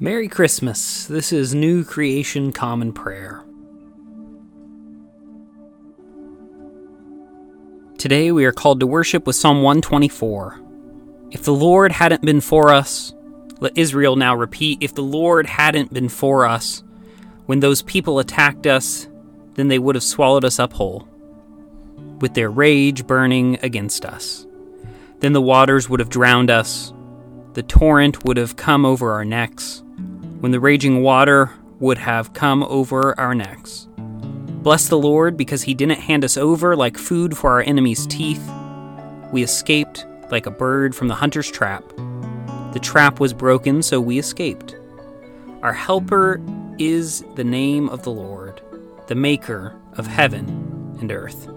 Merry Christmas. This is New Creation Common Prayer. Today we are called to worship with Psalm 124. If the Lord hadn't been for us, let Israel now repeat, if the Lord hadn't been for us, when those people attacked us, then they would have swallowed us up whole, with their rage burning against us. Then the waters would have drowned us, the torrent would have come over our necks, when the raging water would have come over our necks. Bless the Lord because he didn't hand us over like food for our enemies' teeth. We escaped like a bird from the hunter's trap. The trap was broken, so we escaped. Our helper is the name of the Lord, the maker of heaven and earth.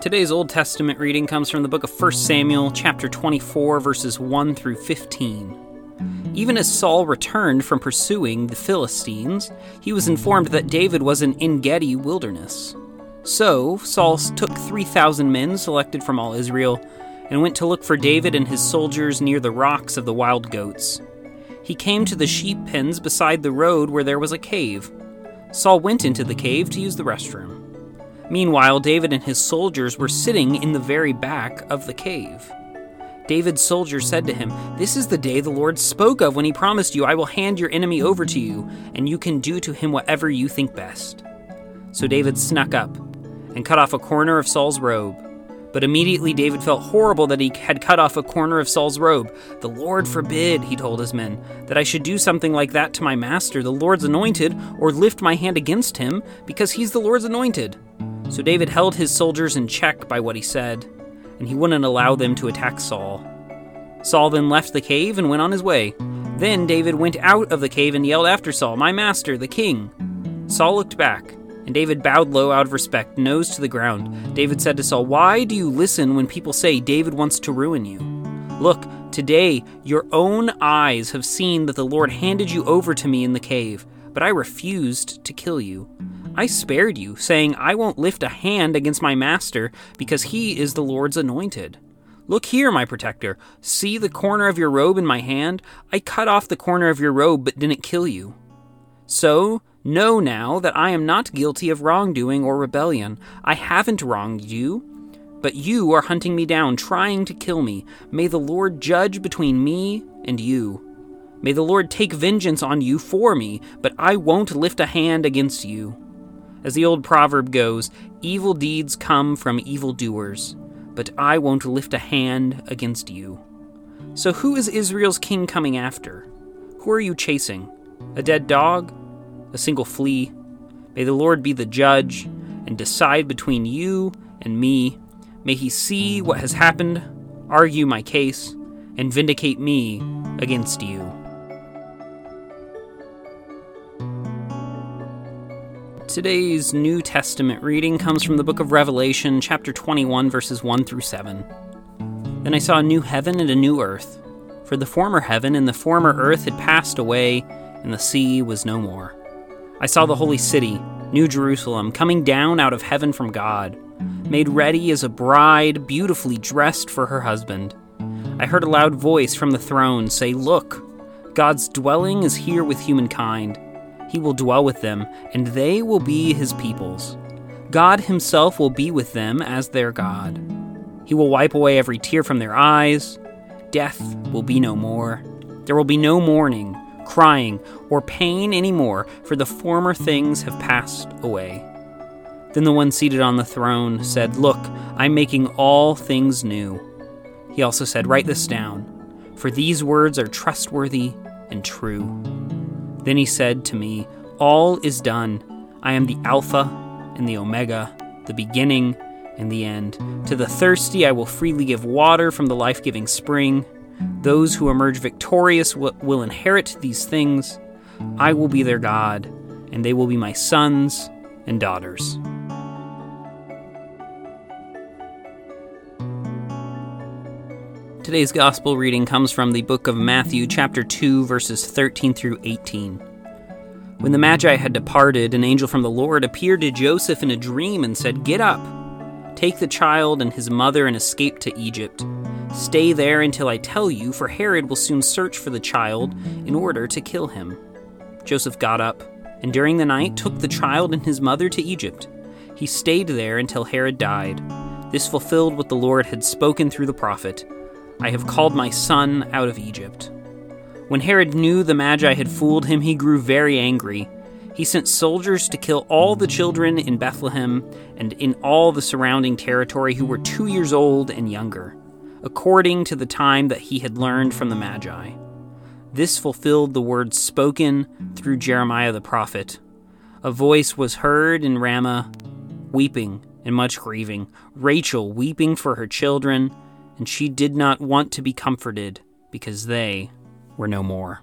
Today's Old Testament reading comes from the book of 1 Samuel, chapter 24, verses 1 through 15. Even as Saul returned from pursuing the Philistines, he was informed that David was in Engedi wilderness. So Saul took 3,000 men selected from all Israel and went to look for David and his soldiers near the rocks of the wild goats. He came to the sheep pens beside the road where there was a cave. Saul went into the cave to use the restroom. Meanwhile, David and his soldiers were sitting in the very back of the cave. David's soldiers said to him, This is the day the Lord spoke of when he promised you, I will hand your enemy over to you, and you can do to him whatever you think best. So David snuck up and cut off a corner of Saul's robe. But immediately David felt horrible that he had cut off a corner of Saul's robe. The Lord forbid, he told his men, that I should do something like that to my master, the Lord's anointed, or lift my hand against him, because he's the Lord's anointed. So David held his soldiers in check by what he said, and he wouldn't allow them to attack Saul. Saul then left the cave and went on his way. Then David went out of the cave and yelled after Saul, My master, the king. Saul looked back, and David bowed low out of respect, nose to the ground. David said to Saul, Why do you listen when people say David wants to ruin you? Look, today your own eyes have seen that the Lord handed you over to me in the cave, but I refused to kill you. I spared you, saying, I won't lift a hand against my master, because he is the Lord's anointed. Look here, my protector. See the corner of your robe in my hand? I cut off the corner of your robe, but didn't kill you. So, know now that I am not guilty of wrongdoing or rebellion. I haven't wronged you, but you are hunting me down, trying to kill me. May the Lord judge between me and you. May the Lord take vengeance on you for me, but I won't lift a hand against you. As the old proverb goes, evil deeds come from evil doers, but I won't lift a hand against you. So, who is Israel's king coming after? Who are you chasing? A dead dog? A single flea? May the Lord be the judge and decide between you and me. May he see what has happened, argue my case, and vindicate me against you. Today's New Testament reading comes from the book of Revelation, chapter 21, verses 1 through 7. Then I saw a new heaven and a new earth, for the former heaven and the former earth had passed away, and the sea was no more. I saw the holy city, New Jerusalem, coming down out of heaven from God, made ready as a bride beautifully dressed for her husband. I heard a loud voice from the throne say, Look, God's dwelling is here with humankind he will dwell with them, and they will be his peoples. God himself will be with them as their God. He will wipe away every tear from their eyes. Death will be no more. There will be no mourning, crying, or pain anymore, for the former things have passed away. Then the one seated on the throne said, Look, I'm making all things new. He also said, Write this down, for these words are trustworthy and true. Then he said to me, All is done. I am the Alpha and the Omega, the beginning and the end. To the thirsty, I will freely give water from the life giving spring. Those who emerge victorious will inherit these things. I will be their God, and they will be my sons and daughters. Today's gospel reading comes from the book of Matthew, chapter 2, verses 13 through 18. When the Magi had departed, an angel from the Lord appeared to Joseph in a dream and said, Get up, take the child and his mother and escape to Egypt. Stay there until I tell you, for Herod will soon search for the child in order to kill him. Joseph got up, and during the night took the child and his mother to Egypt. He stayed there until Herod died. This fulfilled what the Lord had spoken through the prophet I have called my son out of Egypt. When Herod knew the Magi had fooled him, he grew very angry. He sent soldiers to kill all the children in Bethlehem and in all the surrounding territory who were two years old and younger, according to the time that he had learned from the Magi. This fulfilled the words spoken through Jeremiah the prophet. A voice was heard in Ramah, weeping and much grieving, Rachel weeping for her children, and she did not want to be comforted because they were no more.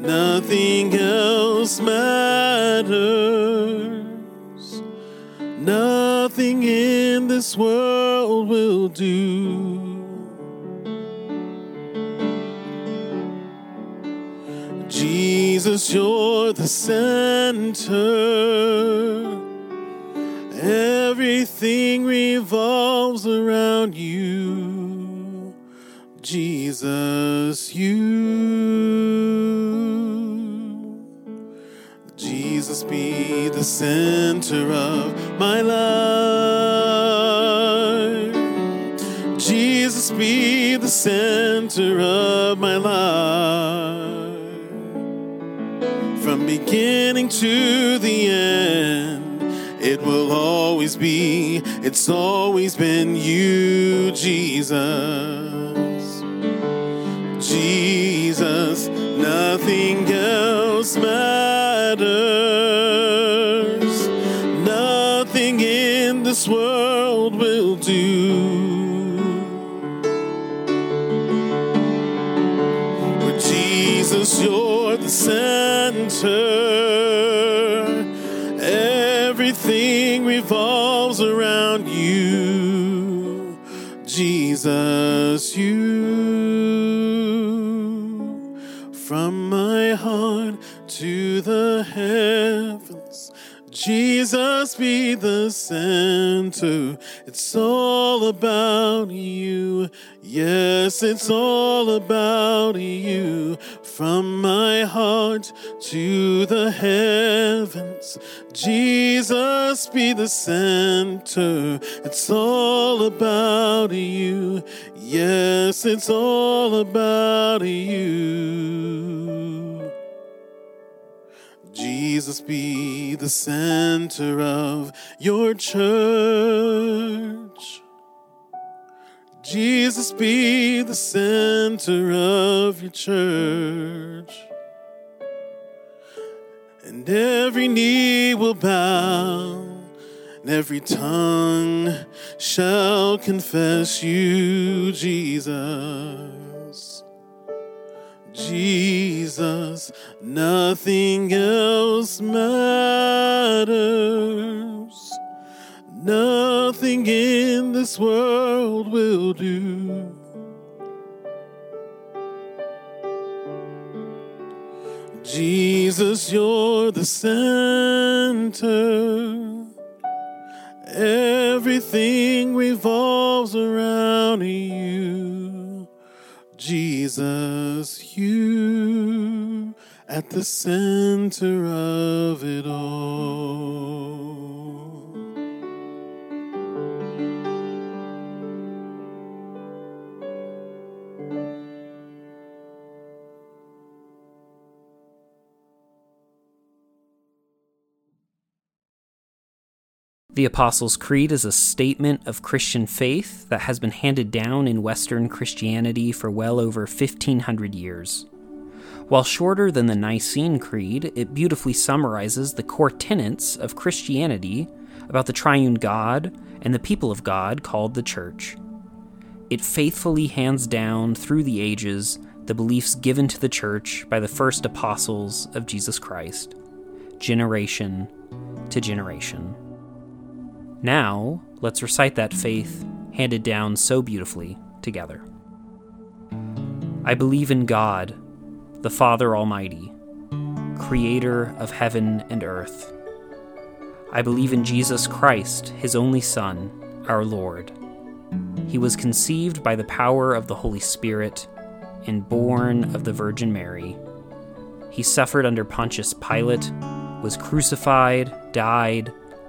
nothing else matters. Nothing in this world will do. Jesus, you're the center. Everything revolves around you. Jesus, you. Jesus, be the center of my life. Jesus, be the center of my life. From beginning to the end, it will always be, it's always been you, Jesus. Jesus, nothing else matters. This world will do. But Jesus, you're the center. Everything revolves around you. Jesus, you. From my heart to the heavens, Jesus be the center. It's all about you. Yes, it's all about you. From my heart to the heavens, Jesus be the center. It's all about you. Yes, it's all about you. Jesus be the center of your church. Jesus be the center of your church. And every knee will bow, and every tongue shall confess you, Jesus. Jesus, nothing else matters. Nothing in this world will do. Jesus, you're the center. Everything revolves around you. Jesus, you at the center of it all. The Apostles' Creed is a statement of Christian faith that has been handed down in Western Christianity for well over 1500 years. While shorter than the Nicene Creed, it beautifully summarizes the core tenets of Christianity about the triune God and the people of God called the Church. It faithfully hands down through the ages the beliefs given to the Church by the first apostles of Jesus Christ, generation to generation. Now, let's recite that faith handed down so beautifully together. I believe in God, the Father Almighty, creator of heaven and earth. I believe in Jesus Christ, his only Son, our Lord. He was conceived by the power of the Holy Spirit and born of the Virgin Mary. He suffered under Pontius Pilate, was crucified, died,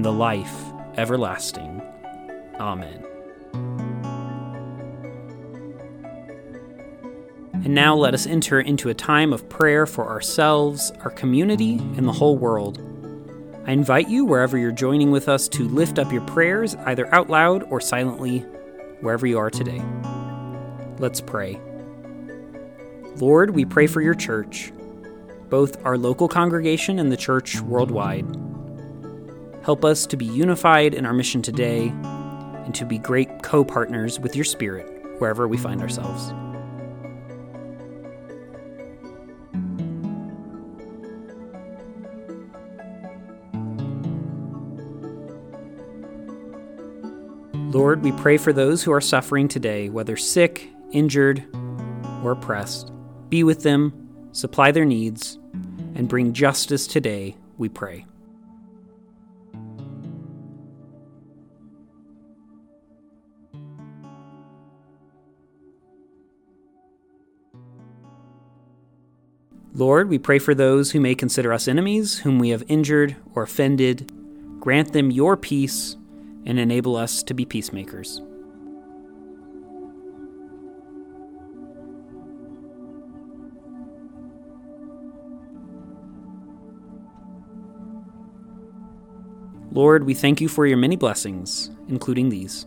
and the life everlasting. Amen. And now let us enter into a time of prayer for ourselves, our community, and the whole world. I invite you, wherever you're joining with us, to lift up your prayers, either out loud or silently, wherever you are today. Let's pray. Lord, we pray for your church, both our local congregation and the church worldwide. Help us to be unified in our mission today and to be great co partners with your Spirit wherever we find ourselves. Lord, we pray for those who are suffering today, whether sick, injured, or oppressed. Be with them, supply their needs, and bring justice today, we pray. Lord, we pray for those who may consider us enemies, whom we have injured or offended. Grant them your peace and enable us to be peacemakers. Lord, we thank you for your many blessings, including these.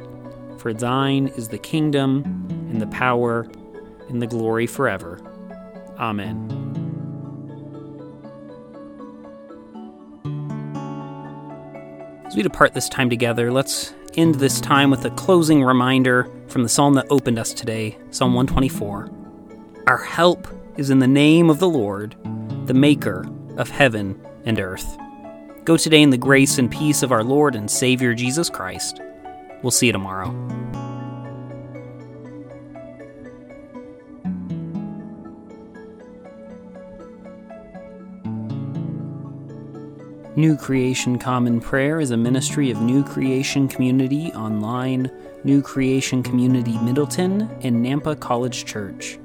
For thine is the kingdom, and the power, and the glory forever. Amen. As we depart this time together, let's end this time with a closing reminder from the psalm that opened us today, Psalm 124. Our help is in the name of the Lord, the Maker of heaven and earth. Go today in the grace and peace of our Lord and Savior Jesus Christ. We'll see you tomorrow. New Creation Common Prayer is a ministry of New Creation Community Online, New Creation Community Middleton, and Nampa College Church.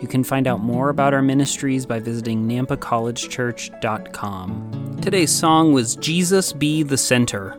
You can find out more about our ministries by visiting nampacollegechurch.com. Today's song was Jesus Be the Center,